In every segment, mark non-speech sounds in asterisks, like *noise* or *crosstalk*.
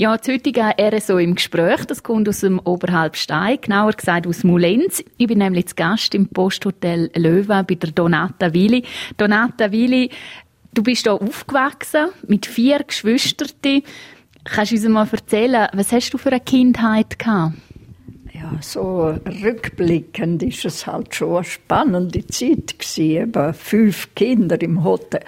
Ja, das heutige RSO im Gespräch, das kommt aus dem Oberhalbstein, genauer gesagt aus Mulenz. Ich bin nämlich zu Gast im Posthotel Löwe bei der Donata Willi. Donata Willi, du bist hier aufgewachsen mit vier Geschwistern. Kannst du uns mal erzählen, was hast du für eine Kindheit gehabt? Ja, so rückblickend ist es halt schon eine spannende Zeit gewesen. Eben fünf Kinder im Hotel.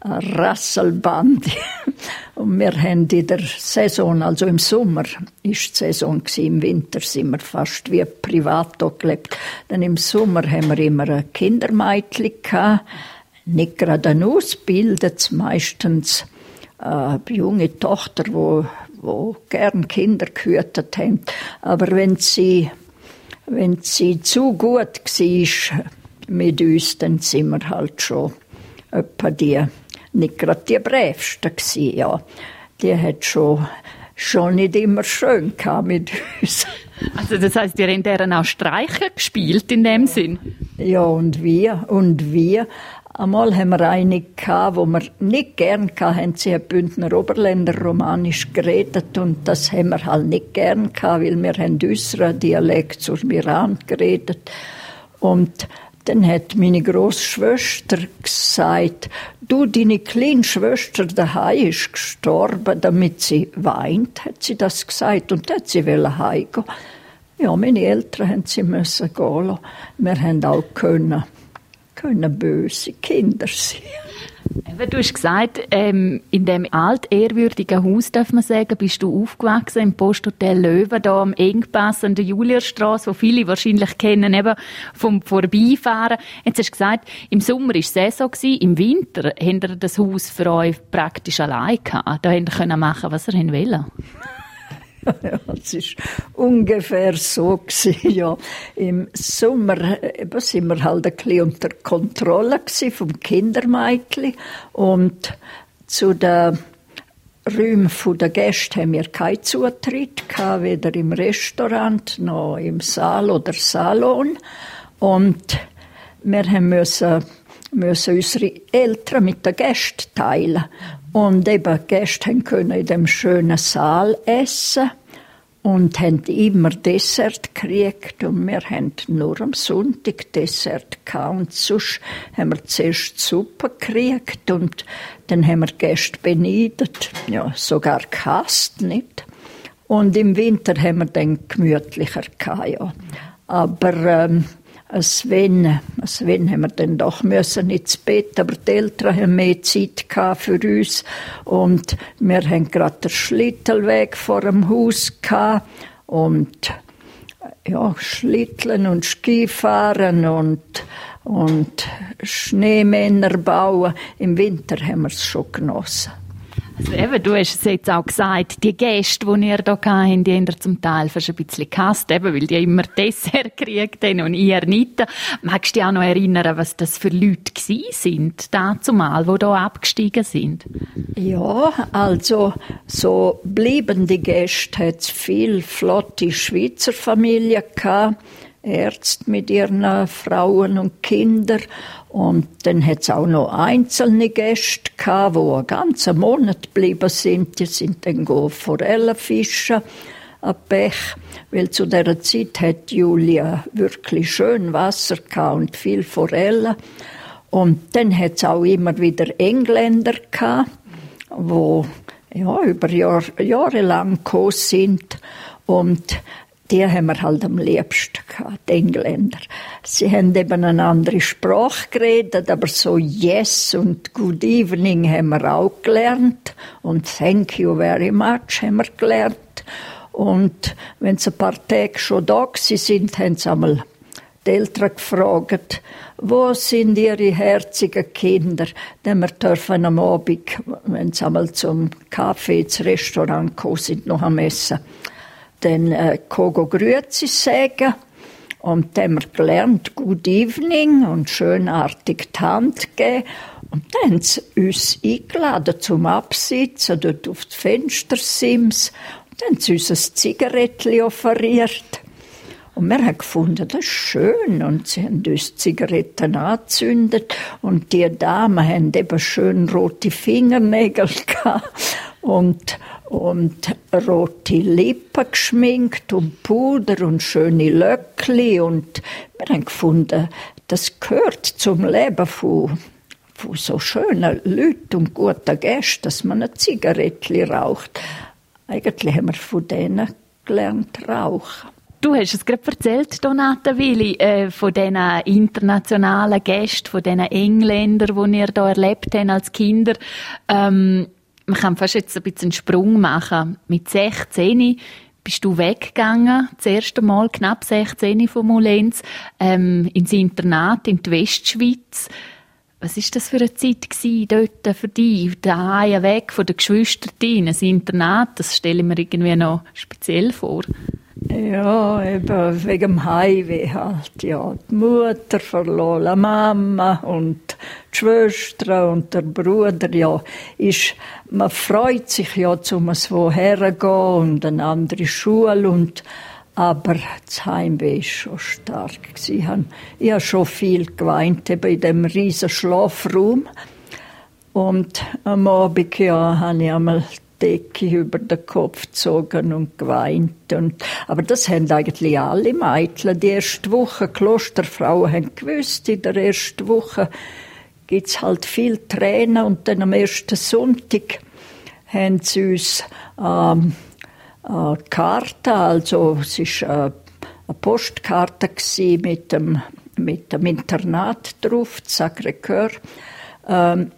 Eine Rasselband. *laughs* Und wir haben in der Saison, also im Sommer, ist die Saison gewesen. Im Winter sind wir fast wie privat gelebt. Dann im Sommer haben wir immer ein gehabt. Nicht gerade ein meistens eine junge Tochter, wo wo gern Kinder gehütet haben. Aber wenn sie, wenn sie zu gut war mit uns, dann sind wir halt schon etwa die, nicht gerade die Brävsten gewesen, ja. Die hat schon, schon nicht immer schön mit uns. *laughs* Also das heißt, ihr habt deren auch Streicher gespielt in dem Sinn? Ja, und wir, und wir. Einmal haben wir eine gehabt, wo wir nicht gern hatten. Sie hat Bündner Oberländer Romanisch geredet und das haben wir halt nicht gern gehabt, weil wir haben unseren Dialekt zur Miran geredet. Und dann hat meine Großschwester gesagt, du, deine kleine Schwester daheim ist gestorben, damit sie weint, hat sie das gesagt und hat sie heimgehen. Ja, meine Eltern haben sie müssen gehen lassen. Wir haben auch können können böse Kinder sein. Du hast gesagt, ähm, in dem altehrwürdigen Haus, darf man sagen, bist du aufgewachsen im Posthotel Löwen, da am Engpass an der Julierstraße, wo viele wahrscheinlich kennen, eben vom Vorbeifahren. Jetzt hast du gesagt, im Sommer war es Saison, im Winter habt ihr das Haus für euch praktisch allein gehabt. Da habt ihr machen, was ihr wollt. *laughs* es ist ungefähr so gewesen, ja. Im Sommer eben, sind wir halt ein bisschen unter Kontrolle vom Kindermädchen und zu den Räumen der Gäste haben wir keinen Zutritt gehabt, weder im Restaurant noch im Saal oder Salon und wir haben müssen müssen unsere Eltern mit den Gästen teilen. Und eben, Gäste können in dem schönen Saal essen und haben immer Dessert gekriegt und wir haben nur am Sonntag Dessert gehabt und sonst haben wir zuerst Suppe gekriegt und dann haben wir Gäste beneidet, ja, sogar gehasst, nicht? Und im Winter haben wir dann gemütlicher gehabt, ja. Aber ähm, Sven, Sven haben wir dann doch müssen ins Bett, aber die Eltern haben mehr Zeit für uns und wir haben gerade den Schlittelweg vor dem Haus gehabt und ja, Schlitteln und Skifahren und und Schneemänner bauen. Im Winter haben wir es schon genossen. Also eben, du hast es jetzt auch gesagt, die Gäste, die ihr hier hatten, die ihr zum Teil fast ein bisschen gehasst, eben, weil die immer *laughs* Dessert gekriegt haben und ihr nicht. Magst du dich auch noch erinnern, was das für Leute sind, dazumal, die hier abgestiegen sind? Ja, also so bleibende Gäste hat es viele flotte Schweizer Familien gehabt, Ärzte mit ihren Frauen und Kindern und dann hat es auch noch einzelne Gäste gehabt, die einen ganzen Monat geblieben sind. Die sind dann Forellen fischen am Pech, weil zu dieser Zeit hat Julia wirklich schön Wasser gehabt und viel Forellen. Und dann hat es auch immer wieder Engländer gehabt, wo ja, über Jahr, Jahre lang gekommen sind. Und die haben wir halt am liebsten gehabt, die Engländer. Sie haben eben eine andere Sprache geredet, aber so Yes und Good Evening haben wir auch gelernt und Thank you very much haben wir gelernt. Und wenn sie ein paar Tage schon da sind, haben sie einmal die Eltern gefragt, wo sind ihre herzigen Kinder, denn wir dürfen am Abend, wenn sie einmal zum Kaffee ins Restaurant gekommen sind, noch am Essen dann äh, Kogo Grüezi sagen. Und dann haben wir gelernt, Good Evening und schönartig die Hand geben. Und dann haben sie uns eingeladen zum Absitzen, dort auf die Fenstersims. Und dann haben sie uns ein Zigarettchen offeriert. Und wir haben gefunden, das ist schön. Und sie haben uns Zigaretten angezündet. Und die Damen haben eben schön rote Fingernägel *laughs* gehabt. Und und rote Lippen geschminkt und Puder und schöne Löckli und wir haben gefunden, das gehört zum Leben von, von so schönen Leuten und guten Gästen, dass man ein Zigarettchen raucht. Eigentlich haben wir von denen gelernt rauchen. Du hast es gerade erzählt, Donata Willi, äh, von diesen internationalen Gästen, von diesen Engländern, die ihr hier erlebt habt als Kinder. Ähm, man kann fast jetzt ein bisschen einen Sprung machen. Mit 16 bist du weggegangen, das erste Mal, knapp 16 von Molenz, ähm, ins Internat in die Westschweiz. Was ist das für eine Zeit gewesen, dort für dich? Daheim weg von den Geschwistern, ein Internat, das stelle ich mir irgendwie noch speziell vor. Ja, eben wegen dem Heimweh halt, ja. Die Mutter verloren, die Mama und die Schwester und der Bruder, ja. Ist, man freut sich ja, zum so hergehen und eine andere Schule und aber das Heimweh war schon stark. Ich habe schon viel geweint, eben in dem riesen Schlafraum. Und am Abend ja, habe ich einmal Decke über den Kopf gezogen und geweint. Und, aber das haben eigentlich alle Mädchen. Die erste Woche, Klosterfrauen haben gewusst, in der ersten Woche gibt es halt viel Tränen und dann am ersten Sonntag haben sie uns ähm, eine Karte, also es war äh, eine Postkarte mit dem, mit dem Internat drauf, Sacré-Cœur. Ähm,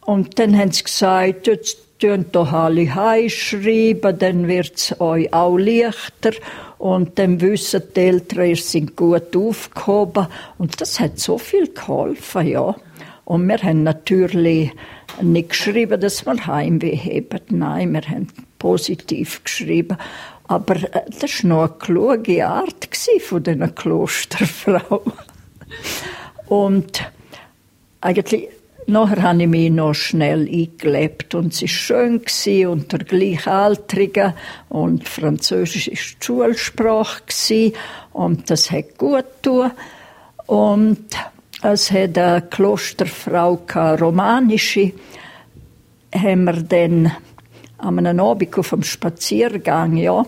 und dann haben sie gesagt, jetzt Tönt doch alle heimschreiben, dann wird's euch auch leichter. Und dann wissen die Eltern, ihr seid gut aufgehoben. Und das hat so viel geholfen, ja. Und wir haben natürlich nicht geschrieben, dass wir Heimweh haben. Nein, wir haben positiv geschrieben. Aber äh, das war noch eine kluge Art von diesen Klosterfrauen. *laughs* Und eigentlich Nachher habe ich mich noch schnell eingelebt und es war schön unter Gleichaltrigen und Französisch war die Schulsprache und das hat gut getan. Und es hat eine Klosterfrau, eine romanische, haben wir dann an einem Abend auf dem Spaziergang, ja,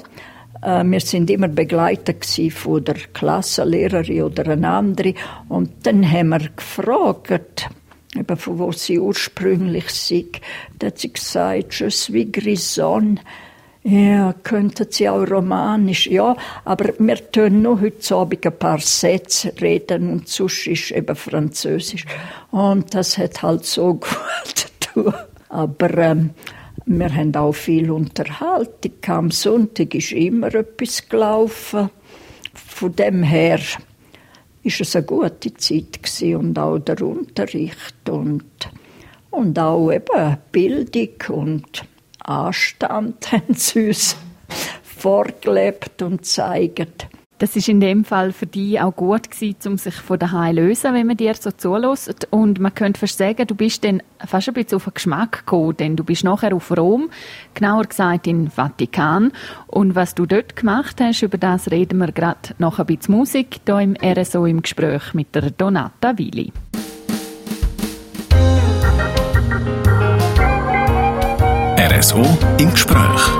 äh, wir sind immer begleitet von der Klassenlehrerin oder einer anderen. Und dann haben wir gefragt, eben von wo sie ursprünglich sind, da hat sie gesagt, je suis Grison. Ja, könnten sie auch romanisch, ja, aber wir können nur heute Abend ein paar Sätze reden und sonst ist eben Französisch. Und das hat halt so *laughs* gut getan. Aber ähm, wir haben auch viel Unterhaltung. Am Sonntag ist immer etwas gelaufen. Von dem her ist es eine gute Zeit gewesen und auch der Unterricht und, und auch eben Bildung und Anstand *laughs* haben sie uns vorgelebt und gezeigt. Das ist in dem Fall für dich auch gut gewesen, um sich von daheim zu lösen, wenn man dir so zulässt. Und man könnte fast sagen, du bist dann fast ein bisschen auf den Geschmack gekommen, denn du bist nachher auf Rom, genauer gesagt in Vatikan. Und was du dort gemacht hast, über das reden wir gerade noch ein bisschen Musik, hier im RSO im Gespräch mit der Donata Willi. RSO im Gespräch.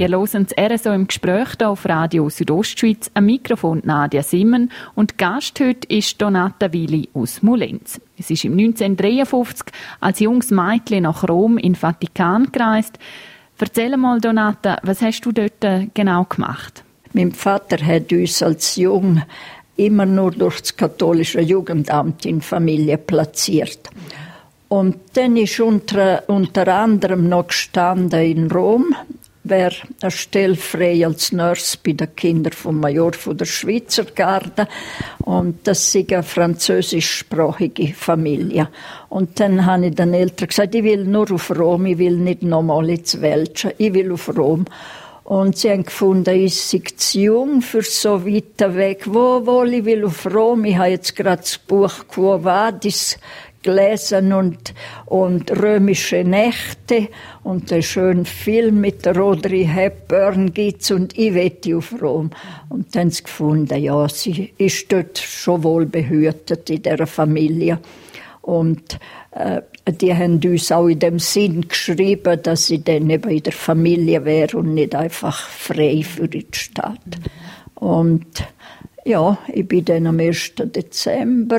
Ihr hört das RSO im Gespräch hier auf Radio Südostschweiz. Am Mikrofon Nadia Simmen und Gast heute ist Donata Willi aus Mulenz. Es ist im 1953 als junges Mädchen nach Rom in Vatikan gereist. Erzähl mal, Donata, was hast du dort äh, genau gemacht? Mein Vater hat uns als Jung immer nur durch das katholische Jugendamt in Familie platziert. Und dann ist unter, unter anderem noch gestanden in Rom wäre eine Stelle frei als Nurse bei den Kindern vom Major von der Schweizer Garde. Und das ist eine französischsprachige Familie. Und dann habe ich den Eltern gesagt, ich will nur auf Rom, ich will nicht nochmal ins Welschen, ich will auf Rom. Und sie haben gefunden, ich sei zu jung für so weit weg. Wo, wo, ich will auf Rom. Ich habe jetzt gerade das Buch Quo Vadis gelesen und, und römische Nächte und einen schönen Film mit der Audrey Hepburn gibt's und ich wette auf Rom. Und dann haben sie gefunden, ja, sie ist dort schon wohl behütet in dieser Familie. Und äh, die haben uns auch in dem Sinn geschrieben, dass sie dann eben in der Familie wäre und nicht einfach frei für die Stadt. Und ja, ich bin dann am 1. Dezember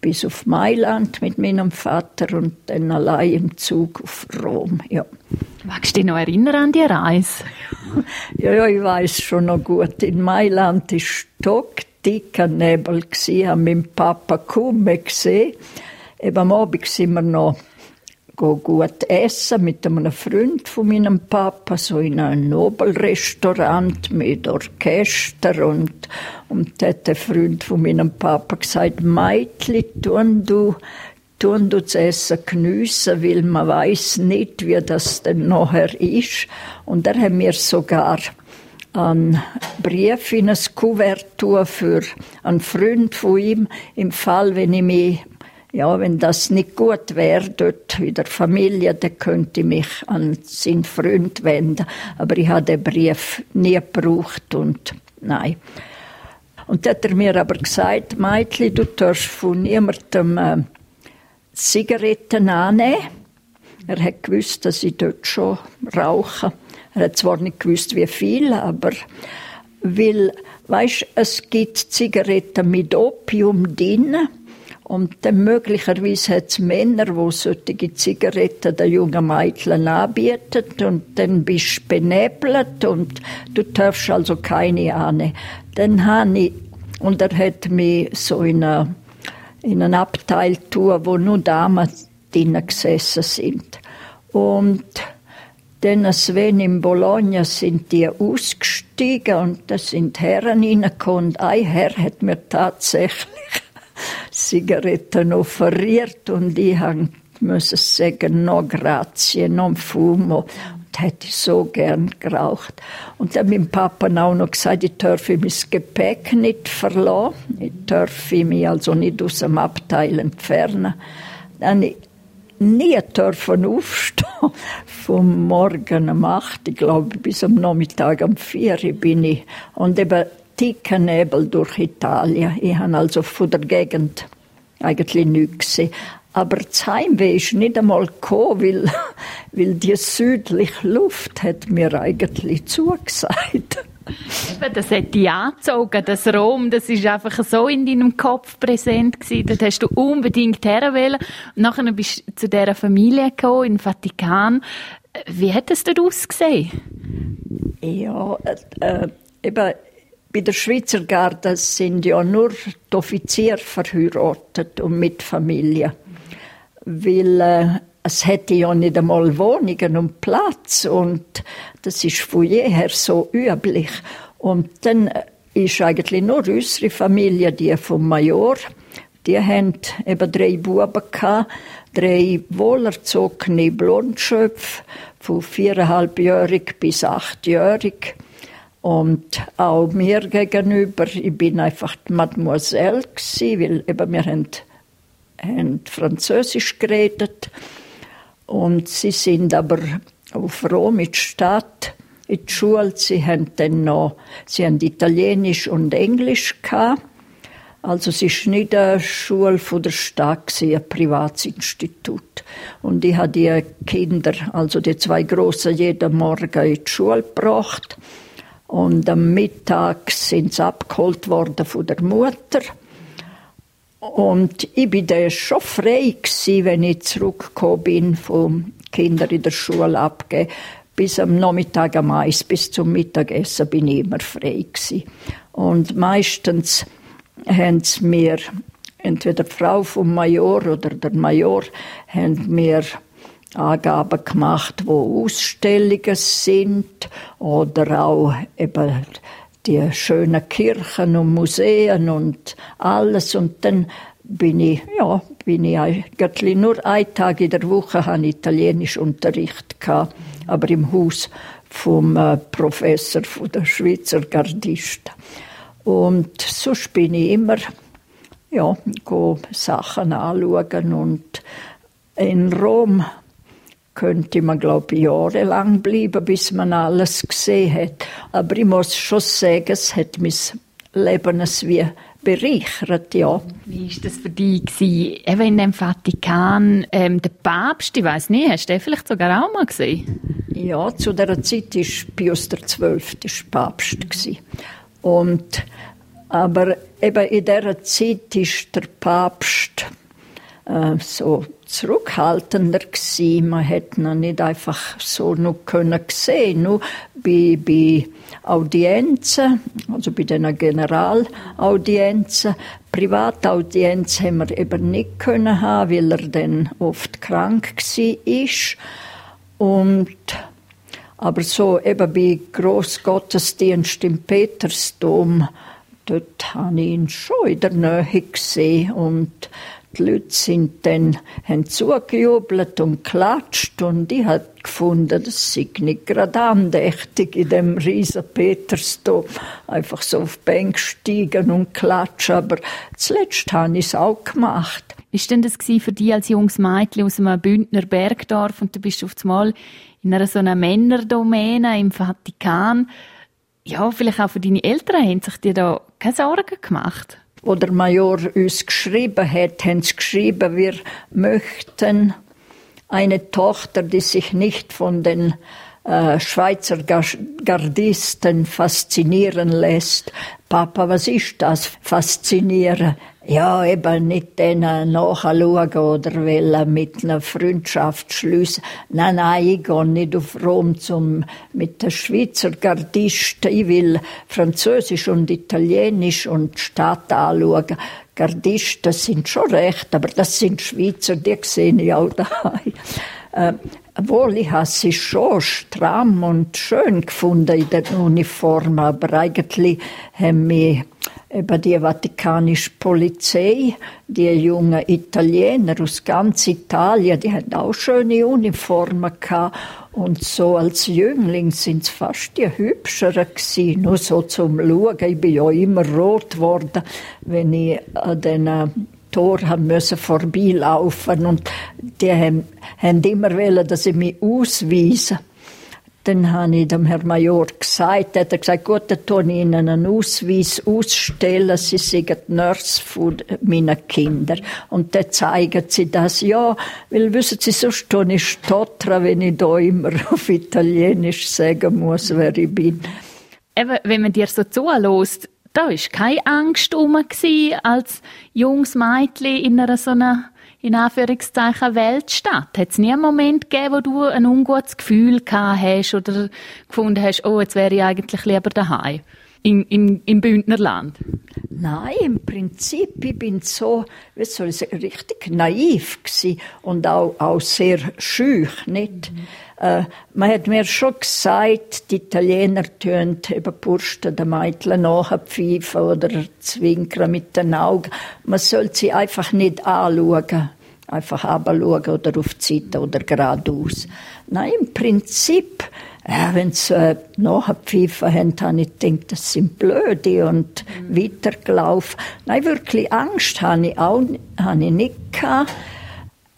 bis auf Mailand mit meinem Vater und dann allein im Zug auf Rom. Ja. Magst du dich noch erinnern an die Reise? *laughs* ja, ja, ich weiß schon noch gut. In Mailand war stockdicker Nebel. Ich habe meinen Papa kaum mehr gesehen. Eben am Abend sind wir noch gut essen mit einem Freund von meinem Papa, so in einem Nobelrestaurant mit Orchester und, und da hat der Freund von meinem Papa gesagt, Meitli, tun du, tun du das Essen geniessen, weil man weiß nicht, wie das denn nachher ist. Und er hat mir sogar einen Brief in ein Kuvert für einen Freund von ihm, im Fall, wenn ich mich ja, wenn das nicht gut wäre dort in der Familie, dann könnte ich mich an seinen Freund wenden. Aber ich habe den Brief nie gebraucht und nein. Und dann hat er mir aber gesagt, Mädchen, du darfst von niemandem äh, Zigaretten annehmen. Er hat gewusst, dass ich dort schon rauche. Er hat zwar nicht gewusst, wie viel, aber weil, weißt, es gibt Zigaretten mit Opium drin und dann möglicherweise hat es Männer, die solche Zigaretten den jungen Mädchen anbieten und dann bist du benebelt und du darfst also keine ahnen. Dann habe ich, und er hat mich so in, eine, in einen Abteil tun, wo nur Damen drinnen gesessen sind. Und dann, wenn in Bologna sind die ausgestiegen und da sind Herren reingekommen. Ein Herr hat mir tatsächlich Zigaretten offeriert und ich musste sagen, no grazie, non fumo. Und hätte ich so gern geraucht. Und dann mein Papa auch noch gesagt, ich dürfe mein Gepäck nicht verlassen. Ich dürfe mich also nicht aus dem Abteil entfernen. Dann ich nie dürfen aufstehen. *laughs* Vom Morgen um 8, ich glaube, bis am Nachmittag um 4 bin ich. Und eben dicker Nebel durch Italien. Ich habe also von der Gegend eigentlich nichts gesehen. Aber das Heimweh ist nicht einmal gekommen, weil, *laughs* weil die südliche Luft hat mir eigentlich zugesagt. Das hat dich angezogen, das Rom, das ist einfach so in deinem Kopf präsent gewesen. Dort hast du unbedingt herwählen. Und nachher bist du zu dieser Familie gekommen, im Vatikan. Wie hat es dort ausgesehen? Ja, äh, äh eben, bei der Schweizer Garde sind ja nur die Offiziere verheiratet und mit Familie. Weil äh, es hätte ja nicht einmal Wohnungen und Platz und das ist von jeher so üblich. Und dann äh, ist eigentlich nur unsere Familie, die vom Major, die haben eben drei Buben gehabt, drei wohlerzogene Blondschöpfe von viereinhalbjährig bis achtjährig und auch mir gegenüber, ich bin einfach Mademoiselle gewesen, weil eben wir haben, haben Französisch geredet. Und sie sind aber auf Rom in die Stadt, in die Schule. Sie haben dann noch, sie haben Italienisch und Englisch gehabt. Also es ist nicht eine Schule von der Stadt, ein Privatsinstitut. Und ich habe die Kinder, also die zwei Großen, jeden Morgen in die Schule gebracht. Und am Mittag sind sie abgeholt worden von der Mutter. Und ich bin dann schon frei gewesen, wenn ich zurückgekommen bin vom Kinder in der Schule abgeben. Bis am Nachmittag am Eis, bis zum Mittagessen bin ich immer frei gewesen. Und meistens haben sie mir, entweder die Frau vom Major oder der Major, haben mir Angaben gemacht, wo Ausstellungen sind oder auch eben die schönen Kirchen und Museen und alles. Und dann bin ich, ja, bin ich eigentlich nur einen Tag in der Woche habe Italienisch Unterricht gehabt, aber im Haus vom äh, Professor von der Schweizer Gardisten. Und sonst bin ich immer, ja, go Sachen anschauen und in Rom könnte man, glaube ich, jahrelang bleiben, bis man alles gesehen hat. Aber ich muss schon sagen, es hat mein Leben wie bereichert, ja. Wie war das für dich gewesen? Eben in dem Vatikan, ähm, der Papst, ich weiß nicht, hast du den vielleicht sogar auch mal gesehen? Ja, zu der Zeit war Pius XII. Papst. Gewesen. Und, aber eben in dieser Zeit ist der Papst äh, so zurückhaltender gewesen. Man hätte ihn nicht einfach so nur können sehen, nur bei, bei Audienzen, also bei den Generalaudienzen. Privataudienz haben wir eben nicht können haben, weil er dann oft krank war. Und aber so eben bei Großgottesdienst im Petersdom, dort habe ich ihn schon in der Nähe gesehen und die Leute sind dann, haben zugejubelt und klatscht und ich habe gefunden, das sei nicht gerade andächtig in dem riesen Petersdom, einfach so auf die Bank steigen und klatschen, aber zuletzt habe ich es auch gemacht. Wie war denn das für dich als junges Mädchen aus einem Bündner Bergdorf und du bist auf einmal in einer so einer Männerdomäne im Vatikan? Ja, vielleicht auch für deine Eltern haben sich dir da keine Sorgen gemacht? Wo der Major uns geschrieben hat, haben sie geschrieben, wir möchten eine Tochter, die sich nicht von den äh, Schweizer Gardisten faszinieren lässt. Papa, was ist das? Faszinieren? Ja, eben nicht denen nachschauen oder wollen mit einer Freundschaft schließen. Nein, nein, ich gehe nicht auf Rom zum, mit den Schweizer Gardisten. Ich will Französisch und Italienisch und Stadt anschauen. Gardisten sind schon recht, aber das sind Schweizer, die sehe ich auch daheim. Äh, obwohl ich habe sie schon stramm und schön gefunden in der Uniform, aber eigentlich haben mich eben die vatikanische Polizei, die jungen Italiener aus ganz Italien, die hatten auch schöne Uniformen gehabt. Und so als Jüngling sind es fast die hübscheren gewesen, nur so zum Schauen. Ich bin ja immer rot geworden, wenn ich an den Tor haben müssen vorbeilaufen und die haben, haben immer wollen, dass ich mich ausweise. Dann habe ich dem Herrn Major gesagt, er gesagt, gut, dann tue ich Ihnen einen Ausweis ausstellen, Sie sind die Nurse von meinen Kindern. Und dann zeigen Sie das, ja, weil wissen Sie, sonst tue ich stottern, wenn ich da immer *laughs* auf Italienisch sagen muss, wer ich bin. Eben, wenn man dir so zulässt, da war keine Angst rum als junges Mädchen in einer so einer in Anführungszeichen Weltstadt? Hat es nie einen Moment gegeben, wo du ein ungutes Gefühl gehabt hast oder gefunden hast, oh, jetzt wäre ich eigentlich lieber daheim? In, in, im Bündnerland? Nein, im Prinzip, ich bin so, wie soll ich sagen, richtig naiv gewesen und auch, auch sehr schüch, nicht? Mhm. Äh, man hat mir schon gesagt, die Italiener tun eben Bursten den Mädchen nachpfeifen oder zwinkern mit den Augen. Man soll sie einfach nicht anschauen. Einfach abschauen oder auf die Seite oder geradeaus. Nein, im Prinzip, ja, wenn sie äh, nachpfeifen haben, habe ich gedacht, das sind Blöde und mhm. weitergelaufen. Nein, wirklich Angst habe ich auch habe ich nicht gehabt.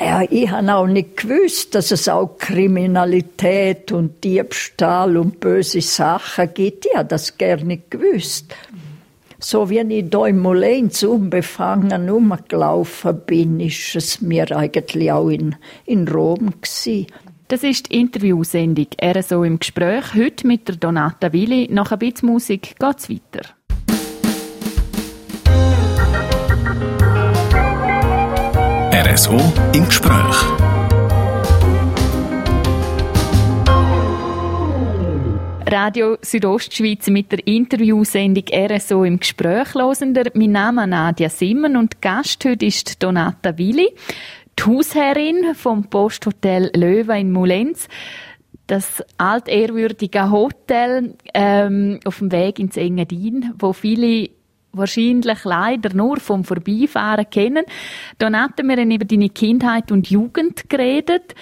Ja, ich habe auch nicht gewusst, dass es auch Kriminalität und Diebstahl und böse Sachen gibt. Ich habe das gerne nicht gewusst. So wie ich hier im Molens unbefangen rumgelaufen bin, ist es mir eigentlich auch in, in Rom gewesen. Das ist die Interviewsendung «RSO im Gespräch». Heute mit der Donata Willi. Nach ein bisschen Musik geht's weiter. RSO im Gespräch. Radio Südostschweiz mit der Interviewsendung RSO im Gespräch losender. Mein Name ist Nadia Simmen und Gast heute ist Donata Willi, die Hausherrin vom Posthotel Löwe in Mulenz. Das altehrwürdige Hotel ähm, auf dem Weg ins Engadin, wo viele wahrscheinlich leider nur vom Vorbeifahren kennen. Dann wir über deine Kindheit und Jugend geredet.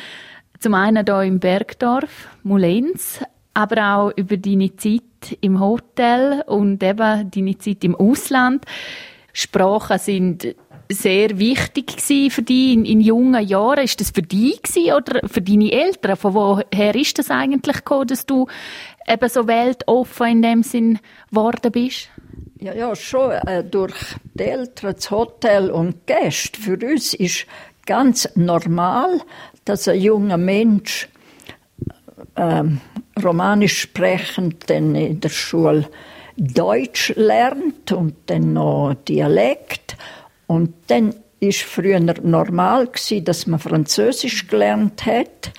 Zum einen hier im Bergdorf, Mulenz, aber auch über deine Zeit im Hotel und eben deine Zeit im Ausland. Sprachen sind sehr wichtig für dich in, in, jungen Jahren. Ist das für dich oder für deine Eltern? Von woher ist das eigentlich gekommen, dass du eben so weltoffen in dem Sinn geworden bist? Ja, ja, schon äh, durch die Eltern, das Hotel und Gäste. Für uns ist ganz normal, dass ein junger Mensch äh, Romanisch sprechend dann in der Schule Deutsch lernt und dann noch Dialekt. Und dann ist früher normal gewesen, dass man Französisch gelernt hat.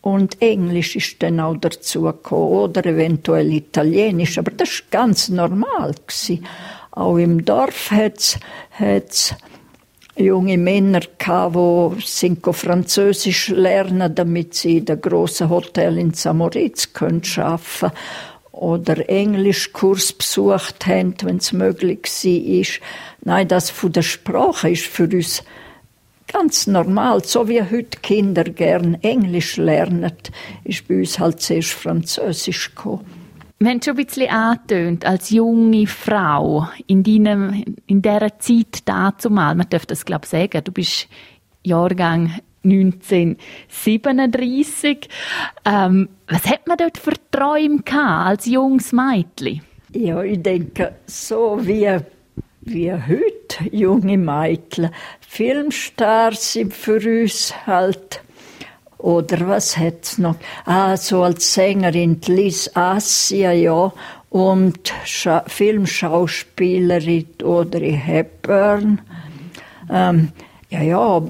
Und Englisch ist dann auch dazu gekommen, oder eventuell Italienisch. Aber das war ganz normal. Gewesen. Auch im Dorf hat es junge Männer die sind Französisch lernen, damit sie in den grossen Hotel in Samoritz können arbeiten oder Englischkurs besucht haben, wenn es möglich war. Nein, das von der Sprache ist für uns ganz normal. So wie heute Kinder gern Englisch lernen, ist bei uns halt zuerst Französisch gekommen. Wenn schon ein bisschen angetönt, als junge Frau in, deinem, in dieser Zeit dazumal, man darf das glaube ich sagen, du bist Jahrgang 1937. Ähm, was hat man dort für Träume gehabt, als junges Mädchen? Ja, ich denke, so wie, wie heute junge Mädchen. Filmstars sind für uns halt oder was hat's noch? Ah, so als Sängerin Liz Assia, ja. Und Scha Filmschauspielerin Audrey Hepburn. Ähm, ja, ja,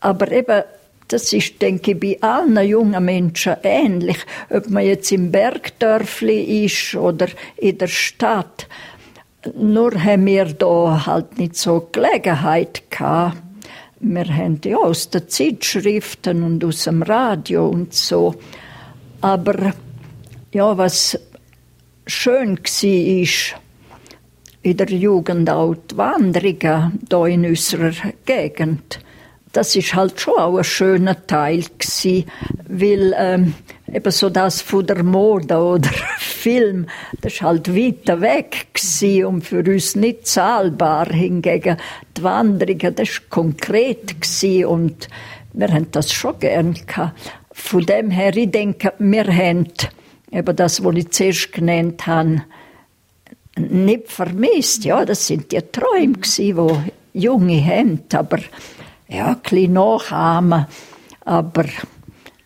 aber eben, das ist, denke ich, bei allen jungen Menschen ähnlich. Ob man jetzt im Bergdörfli ist oder in der Stadt. Nur haben wir da halt nicht so Gelegenheit gehabt. Wir haben ja aus den Zeitschriften und aus dem Radio und so. Aber ja, was schön war, ist in der Jugend auch die Wanderungen hier in unserer Gegend das ist halt schon auch ein schöner Teil gewesen, weil ähm, eben so das von der Mode oder *laughs* Film, das ist halt weiter weg gewesen und für uns nicht zahlbar. Hingegen die Wanderungen, das ist konkret gewesen und wir haben das schon gern gehabt. Von dem her, ich denke, wir haben eben das, was ich zuerst genannt habe, nicht vermisst. Ja, das sind die Träume gewesen, die Junge haben, aber ja, ein bisschen nachahmen. Aber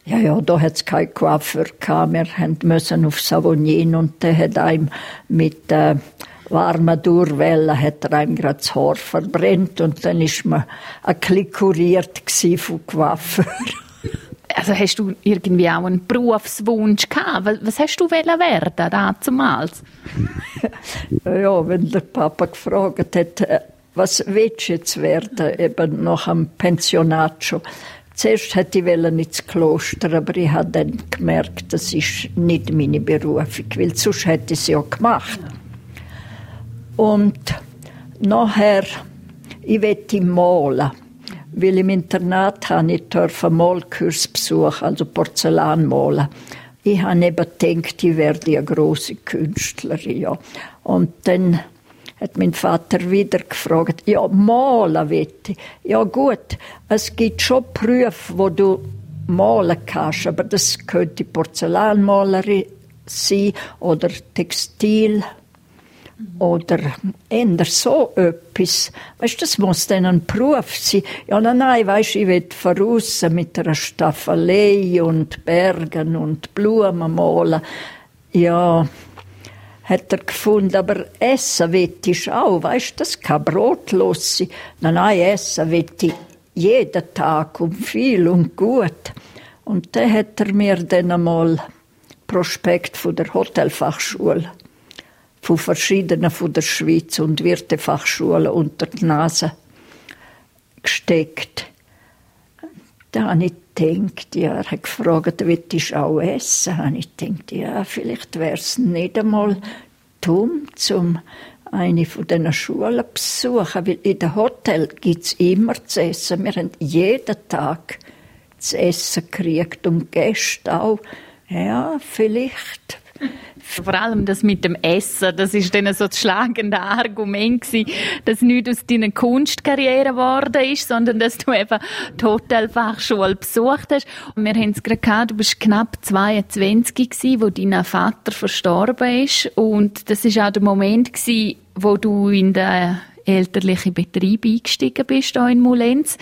ja, ja, da hat es keinen Coiffeur gehabt. Wir mussten auf Savognin und der hat einem mit äh, warmen Durwellen hat er einem gerade das Haar verbrennt und dann ist man ein bisschen kuriert von Coiffeur. *laughs* Also hast du irgendwie auch einen Berufswunsch gehabt? Was, was hast du werden damals? *laughs* ja, wenn der Papa gefragt hat, äh, was willst jetzt werden, eben nach dem Pensionat schon. Zuerst hätte ich ins Kloster, aber ich habe dann gemerkt, das ist nicht meine Berufung, weil sonst hätte ich es ja gemacht. Und nachher, ich wollte malen, weil im Internat habe ich einen Malkurs besuchen, also Porzellan malen. Ich habe eben gedacht, ich werde eine große Künstlerin. Ja. Und dann hat mein Vater wieder gefragt, ja, malen bitte. Ja gut, es gibt schon Berufe, wo du malen kannst, aber das könnte Porzellanmalerei sein oder Textil oder eher so etwas. Weißt, das muss dann ein Beruf sein. Ja, nein, nein, weißt, ich will voraus mit einer Staffelei und Bergen und Blumen malen. Ja, hat er gefunden, aber essen will ich auch, weißt, das kann brotlos sein. Nein, nein, essen will ich jeden Tag und viel und gut. Und dann hat er mir dann einmal Prospekt von der Hotelfachschule von verschiedenen von der Schweiz und Wirtefachschulen unter die Nase gesteckt. Da habe ich gedacht, ja, er hat gefragt, willst du auch essen? Habe ich gedacht, ja, vielleicht wäre es nicht einmal dumm, um eine von diesen Schulen besuchen, weil in dem Hotel gibt es immer zu essen. Wir haben jeden Tag zu essen gekriegt und Gäste auch. Ja, vielleicht Vor allem das mit dem Essen, das ist dann so das schlagende Argument gewesen, dass nicht aus deiner Kunstkarriere geworden ist, sondern dass du eben die Hotelfachschule besucht hast. Und wir haben es gerade gehabt, du bist knapp 22 gewesen, wo dein Vater verstorben ist. Und das ist auch der Moment gewesen, wo du in den elterlichen Betrieb eingestiegen bist, hier in Mulenz,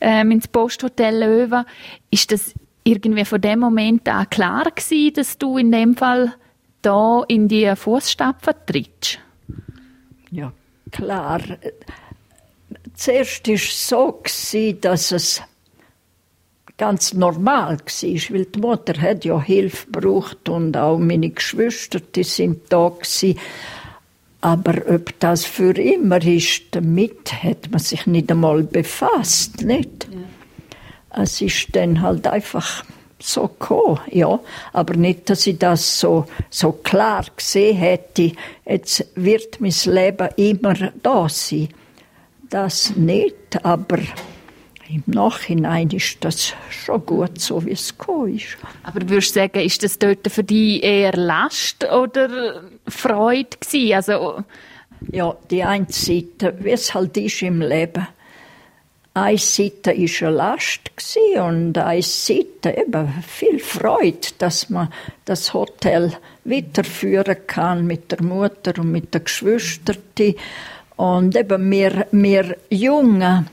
ähm, ins Posthotel Löwen. Ist das irgendwie von dem Moment an klar gewesen, dass du in dem Fall da in die Fußstapfen trittst? Ja, klar. Zuerst war es so, dass es ganz normal war, weil die Mutter hat ja Hilfe gebraucht und auch meine Geschwister, die sind da gewesen. Aber ob das für immer ist, damit hat man sich nicht einmal befasst, nicht? Ja. Es ist dann halt einfach so gekommen, ja. Aber nicht, dass ich das so, so klar gesehen hätte, jetzt wird mein Leben immer da sein. Das nicht, aber im Nachhinein ist das schon gut, so wie es gekommen ist. Aber würdest du sagen, ist das dort für dich eher Last oder Freude gewesen? Also ja, die eine Seite, wie es halt ist im Leben. Eine Seite war eine Last und eine Seite eben viel Freude, dass man das Hotel weiterführen kann mit der Mutter und mit den Geschwistern. Und eben wir, wir Jungen,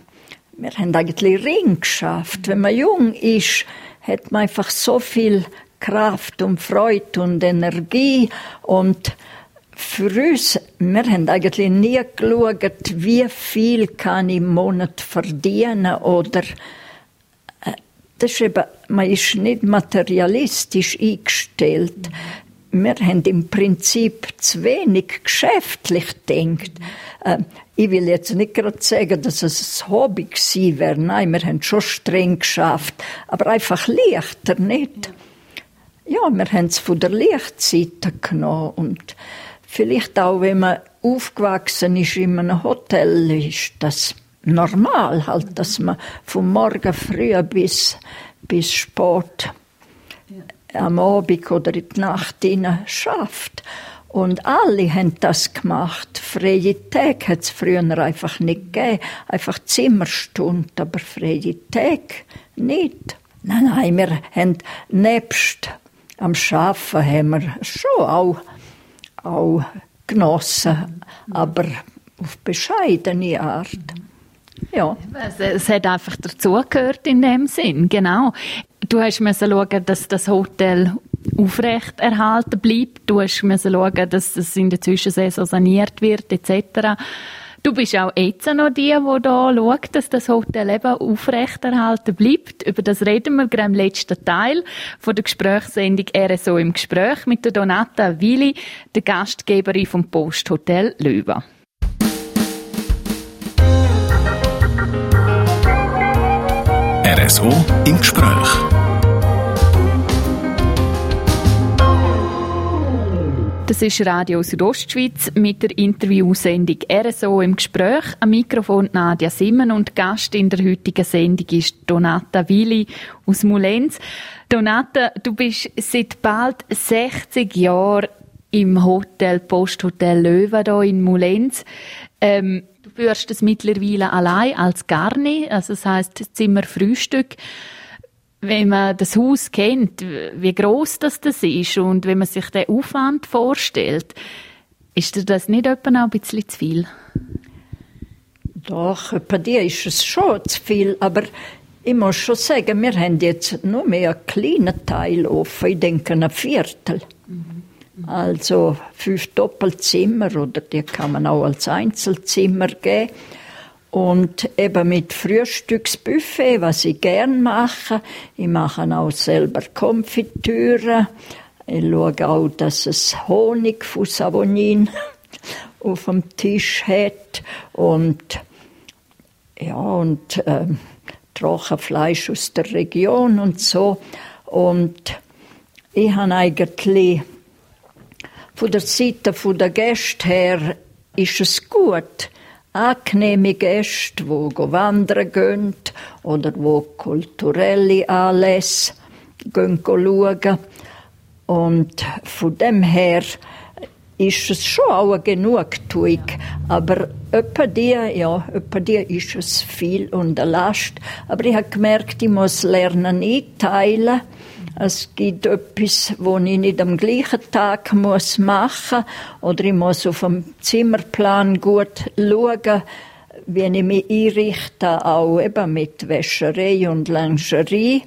wir haben eigentlich Ring geschafft. Wenn man jung ist, hat man einfach so viel Kraft und Freude und Energie und für uns, wir haben eigentlich nie geschaut, wie viel kann ich im Monat verdienen oder äh, das ist eben, man ist nicht materialistisch eingestellt. Wir haben im Prinzip zu wenig geschäftlich gedacht. Äh, ich will jetzt nicht gerade sagen, dass es ein Hobby gewesen wäre. Nein, wir haben schon streng geschafft, aber einfach leichter nicht. Ja, wir haben es von der Lichtseite genommen und vielleicht auch, wenn man aufgewachsen ist in einem Hotel, ist das normal halt, dass man vom Morgen früh bis, bis spät am Abend oder in die Nacht schafft. Und alle haben das gemacht. Freie Tage hat es früher einfach nicht gegeben. Einfach Zimmerstunde, aber freie Tage nicht. Nein, nein, wir haben nebst am Schaffen haben wir schon auch, auch genossen, aber auf bescheidene Art. Ja. Es, hat einfach dazugehört in dem Sinn, genau. Du hast müssen schauen, dass das Hotel aufrecht erhalten bleibt. Du hast müssen schauen, dass es in der Zwischensaison saniert wird, etc. Du bist auch jetzt noch die, die da schaut, dass das Hotel eben aufrecht erhalten bleibt. Über das reden wir gerade im letzten Teil von der Gesprächssendung RSO im Gespräch mit der Donata Willi, der Gastgeberin vom Posthotel Löwen. RSO im Gespräch. Das ist Radio Südostschweiz mit der Interviewsendung RSO im Gespräch. Am Mikrofon Nadia Simmen und Gast in der heutigen Sendung ist Donata Willi aus Mulenz. Donata, du bist seit bald 60 Jahren im Hotel Posthotel Löwe hier in Mulenz. Ähm, du führst es mittlerweile allein als Garni, also das heißt Zimmer Frühstück wenn man das Haus kennt, wie groß das, das ist und wenn man sich den Aufwand vorstellt, ist dir das nicht etwa ein bisschen zu viel? Doch, bei dir ist es schon zu viel, aber ich muss schon sagen, wir haben jetzt nur mehr einen kleinen Teil offen, ich denke ein Viertel. Mhm. Also fünf Doppelzimmer oder die kann man auch als Einzelzimmer geben. Und eben mit Frühstücksbuffet, was ich gern mache. Ich mache auch selber Konfitüre. Ich schaue auch, dass es Honig von Savonin *laughs* auf dem Tisch hat. Und, ja, und, äh, Trockenfleisch aus der Region und so. Und ich habe eigentlich von der Seite der Gäste her ist es gut angenehme Gäste, die wandern gehen oder wo kulturelle Anlässe gehen schauen. Und von dem her ist es schon auch eine Genugtuung. Aber etwa dir, ja, etwa dir ist es viel und eine Last. Aber ich habe gemerkt, ich muss lernen einteilen. Es gibt etwas, wo ich nicht am gleichen Tag muss machen muss. Oder ich muss auf dem Zimmerplan gut schauen, wie ich mich einrichte, auch eben mit Wäscherei und Lingerie.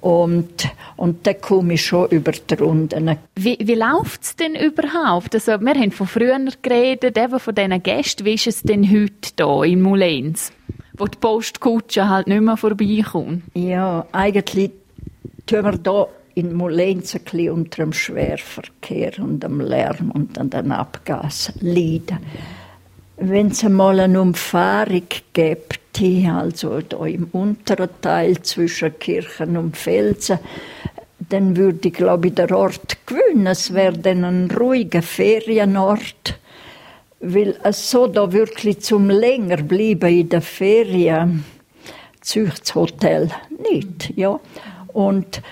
Und, und dann komme ich schon über die Runden. Wie, wie läuft es denn überhaupt? Also, wir haben von früher geredet, eben von diesen Gästen. Wie ist es denn heute hier in Mulens? Wo die Postkutsche halt nicht mehr vorbeikommt. Ja, eigentlich tun wir hier in Mulens ein bisschen unter dem Schwerverkehr und dem Lärm und an Abgas leiden. Wenn es einmal eine Umfahrung gibt, also da im unteren Teil zwischen Kirchen und Felsen, dann würde ich, glaube ich, der Ort gewinnen. Es wäre dann ein ruhiger Ferienort. Weil es so da wirklich zum länger bleiben in der Ferien, zücht Hotel nicht, ja. Und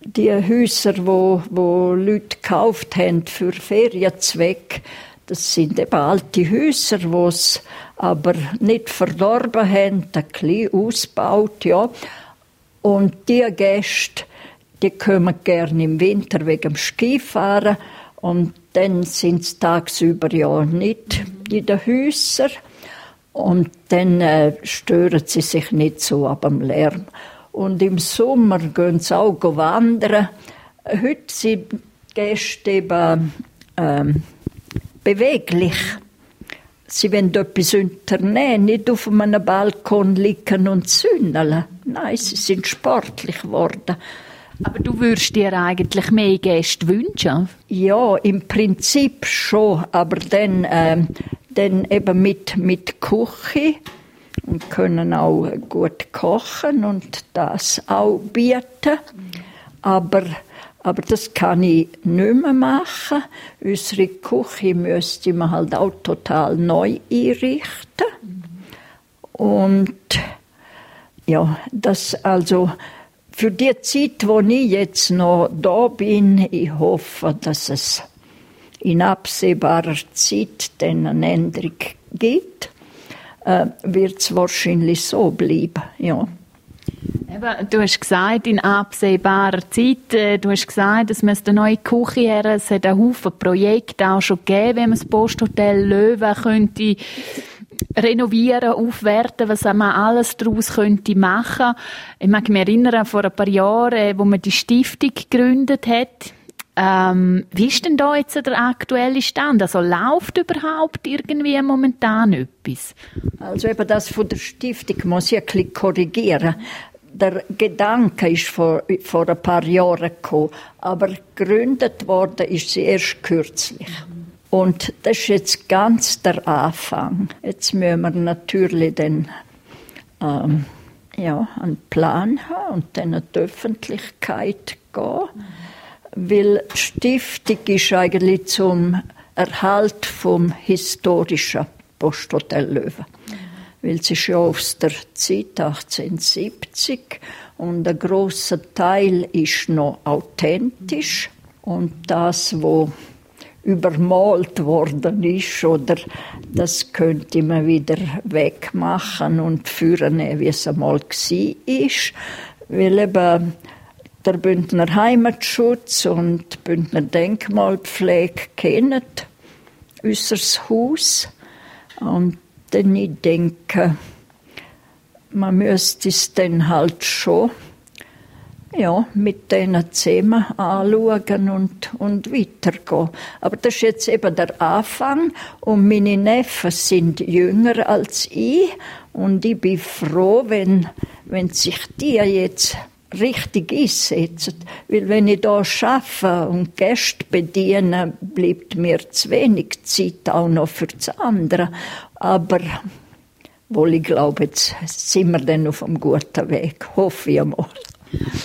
die Häuser, wo, wo Leute gekauft haben für Ferienzweck, das sind eben alte Häuser, die es aber nicht verdorben haben, ein bisschen ausgebaut, ja. Und die Gäste, die kommen gerne im Winter wegen dem Skifahren und dann sind sie tagsüber ja nicht in den Häusern und dann äh, stören sie sich nicht so ab dem Lärm. Und im Sommer gehen sie auch wandern. Heute sind die Gäste eben ähm, beweglich. Sie wollen etwas unternehmen, nicht auf einem Balkon liegen und zündeln. Nein, sie sind sportlich geworden. Aber du würdest dir eigentlich mehr Gäste wünschen? Ja, im Prinzip schon, aber dann, äh, dann eben mit, mit Küche und können auch gut kochen und das auch bieten. Aber aber das kann ich nicht mehr machen. Unsere Küche müsste man halt auch total neu einrichten. Und ja, das also für die Zeit, wo ich jetzt noch da bin, ich hoffe, dass es in absehbarer Zeit dann eine Änderung gibt, äh, wird es wahrscheinlich so bleiben. Ja. Eben, du hast gesagt, in absehbarer Zeit, äh, du hast gesagt, es müsste eine neue Küche her, es hat einen Haufen Projekte auch schon gegeben, wenn man das Posthotel Löwen könnte renovieren, aufwerten, was man alles daraus könnte machen. Ich mag mich erinnern, vor ein paar Jahren, äh, wo man die Stiftung gegründet hat, ähm, wie ist denn da jetzt der aktuelle Stand? Also läuft überhaupt irgendwie momentan etwas? Also eben das von der Stiftung muss ich ein bisschen korrigieren der Gedanke ist vor, vor ein paar Jahren gekommen, aber gegründet worden ist sie erst kürzlich. Und das ist jetzt ganz der Anfang. Jetzt müssen wir natürlich den, ähm, ja, einen Plan haben und dann an die Öffentlichkeit gehen. Weil Stiftung ist eigentlich zum Erhalt vom historischen Posthotel Löwen weil es ist ja aus der Zeit 1870 und ein großer Teil ist noch authentisch und das, wo übermalt worden ist oder das könnte man wieder wegmachen und führen, wie es einmal war. Weil eben der Bündner Heimatschutz und Bündner Denkmalpflege kennen unser Haus und denn ich denke, man müsste es dann halt schon ja, mit diesen Themen anschauen und, und weitergehen. Aber das ist jetzt eben der Anfang und meine Neffen sind jünger als ich und ich bin froh, wenn, wenn sich die jetzt richtig einsetzen. Weil wenn ich da arbeite und Gäste bediene, bleibt mir zu wenig Zeit auch noch für das andere. Aber wohl, ich glaube, jetzt sind wir dann auf einem guten Weg, hoffe ich einmal.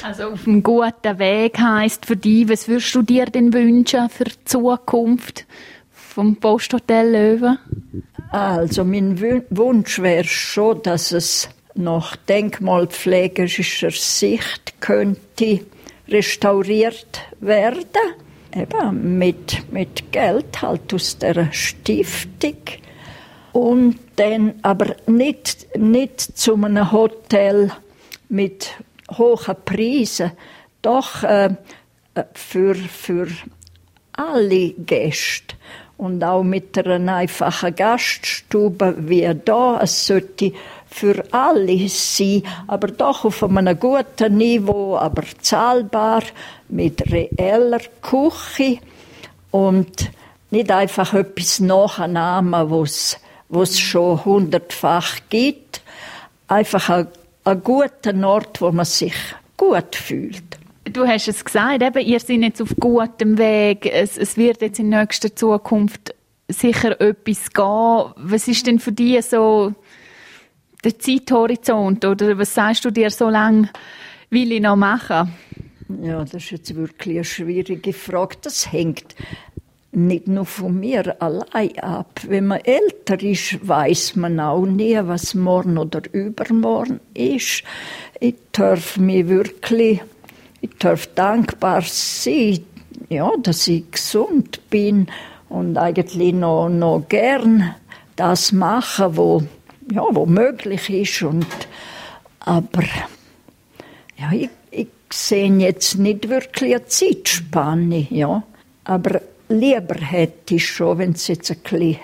Also auf einem guten Weg heisst für dich, was würdest du dir denn wünschen für die Zukunft vom Posthotel Löwen? Also mein Wunsch wäre schon, dass es nach denkmalpflegerischer Sicht könnte restauriert werden. Eben mit, mit Geld halt aus der Stiftung. Und dann aber nicht, nicht zu einem Hotel mit hohen Preisen, doch äh, für, für alle Gäste und auch mit einer einfachen Gaststube wie da. Es sollte für alle sein, aber doch auf einem guten Niveau, aber zahlbar, mit reeller Küche und nicht einfach etwas nacheinander, was es schon hundertfach gibt. Einfach ein, ein guter Ort, wo man sich gut fühlt. Du hast es gesagt, eben, ihr seid jetzt auf gutem Weg. Es, es wird jetzt in nächster Zukunft sicher etwas gehen. Was ist denn für dich so der Zeithorizont? Oder was sagst du dir so lange, will ich noch machen? Ja, das ist jetzt wirklich eine schwierige Frage. Das hängt nicht nur von mir allein ab. Wenn man älter ist, weiß man auch nie, was morgen oder übermorgen ist. Ich darf mich wirklich ich darf dankbar sein, ja, dass ich gesund bin und eigentlich noch, noch gern das machen, wo, ja, wo möglich ist. Und, aber ja, ich, ich sehe jetzt nicht wirklich eine Zeitspanne, ja. Aber lieber hätte ich schon, wenn es jetzt ein bisschen,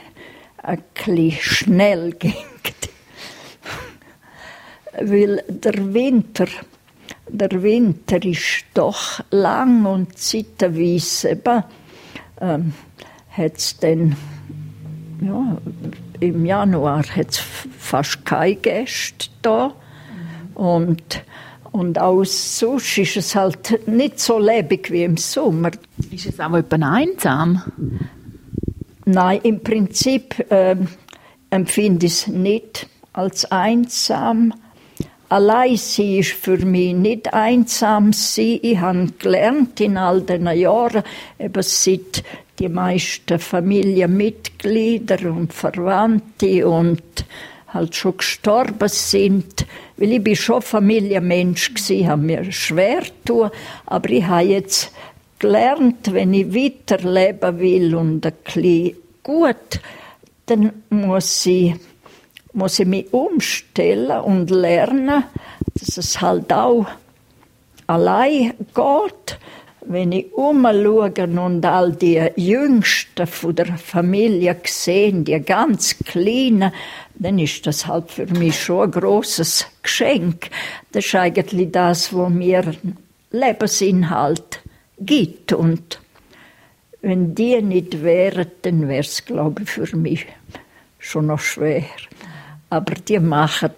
ein bisschen schnell *laughs* ging. Weil der Winter der Winter ist doch lang und zeitweise eben, ähm, hat es dann, ja, im Januar hat's fast keine Gäste da und und auch sonst ist es halt nicht so lebendig wie im Sommer. Ist es auch etwa einsam? Nein, im Prinzip äh, empfinde ich es nicht als einsam. Allein sie ist für mich nicht einsam sein. Ich habe gelernt in all diesen Jahren, eben seit die meisten Familienmitglieder und Verwandte und halt schon gestorben sind, weil ich bin schon Familienmensch gsi, habe mir schwer tun, aber ich habe jetzt gelernt, wenn ich weiterleben will und ein bisschen gut, dann muss ich muss ich mich umstellen und lernen, dass es halt auch allein geht. Wenn ich umschaue und all die Jüngsten von der Familie sehe, die ganz Kleinen, dann ist das halt für mich schon ein grosses Geschenk. Das ist eigentlich das, was mir Lebensinhalt gibt. Und wenn die nicht wären, dann wäre es, glaube ich, für mich schon noch schwer aber die machen,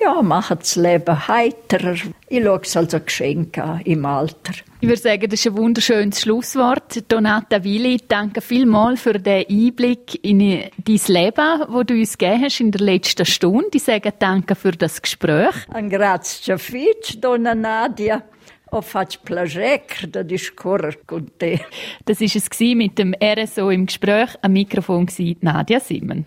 ja, machen das Leben heiterer. Ich schaue es als ein Geschenk an im Alter. Ich würde sagen, das ist ein wunderschönes Schlusswort. Donata Willi, danke vielmals für den Einblick in dein Leben, wo du uns gegeben hast in der letzten Stunde. Ich sage danke für das Gespräch. Ein grazie fitch, Donna Nadia. O faccio piacere da discorrere con te. Das war es mit dem RSO im Gespräch. Am Mikrofon war Nadia Simmen.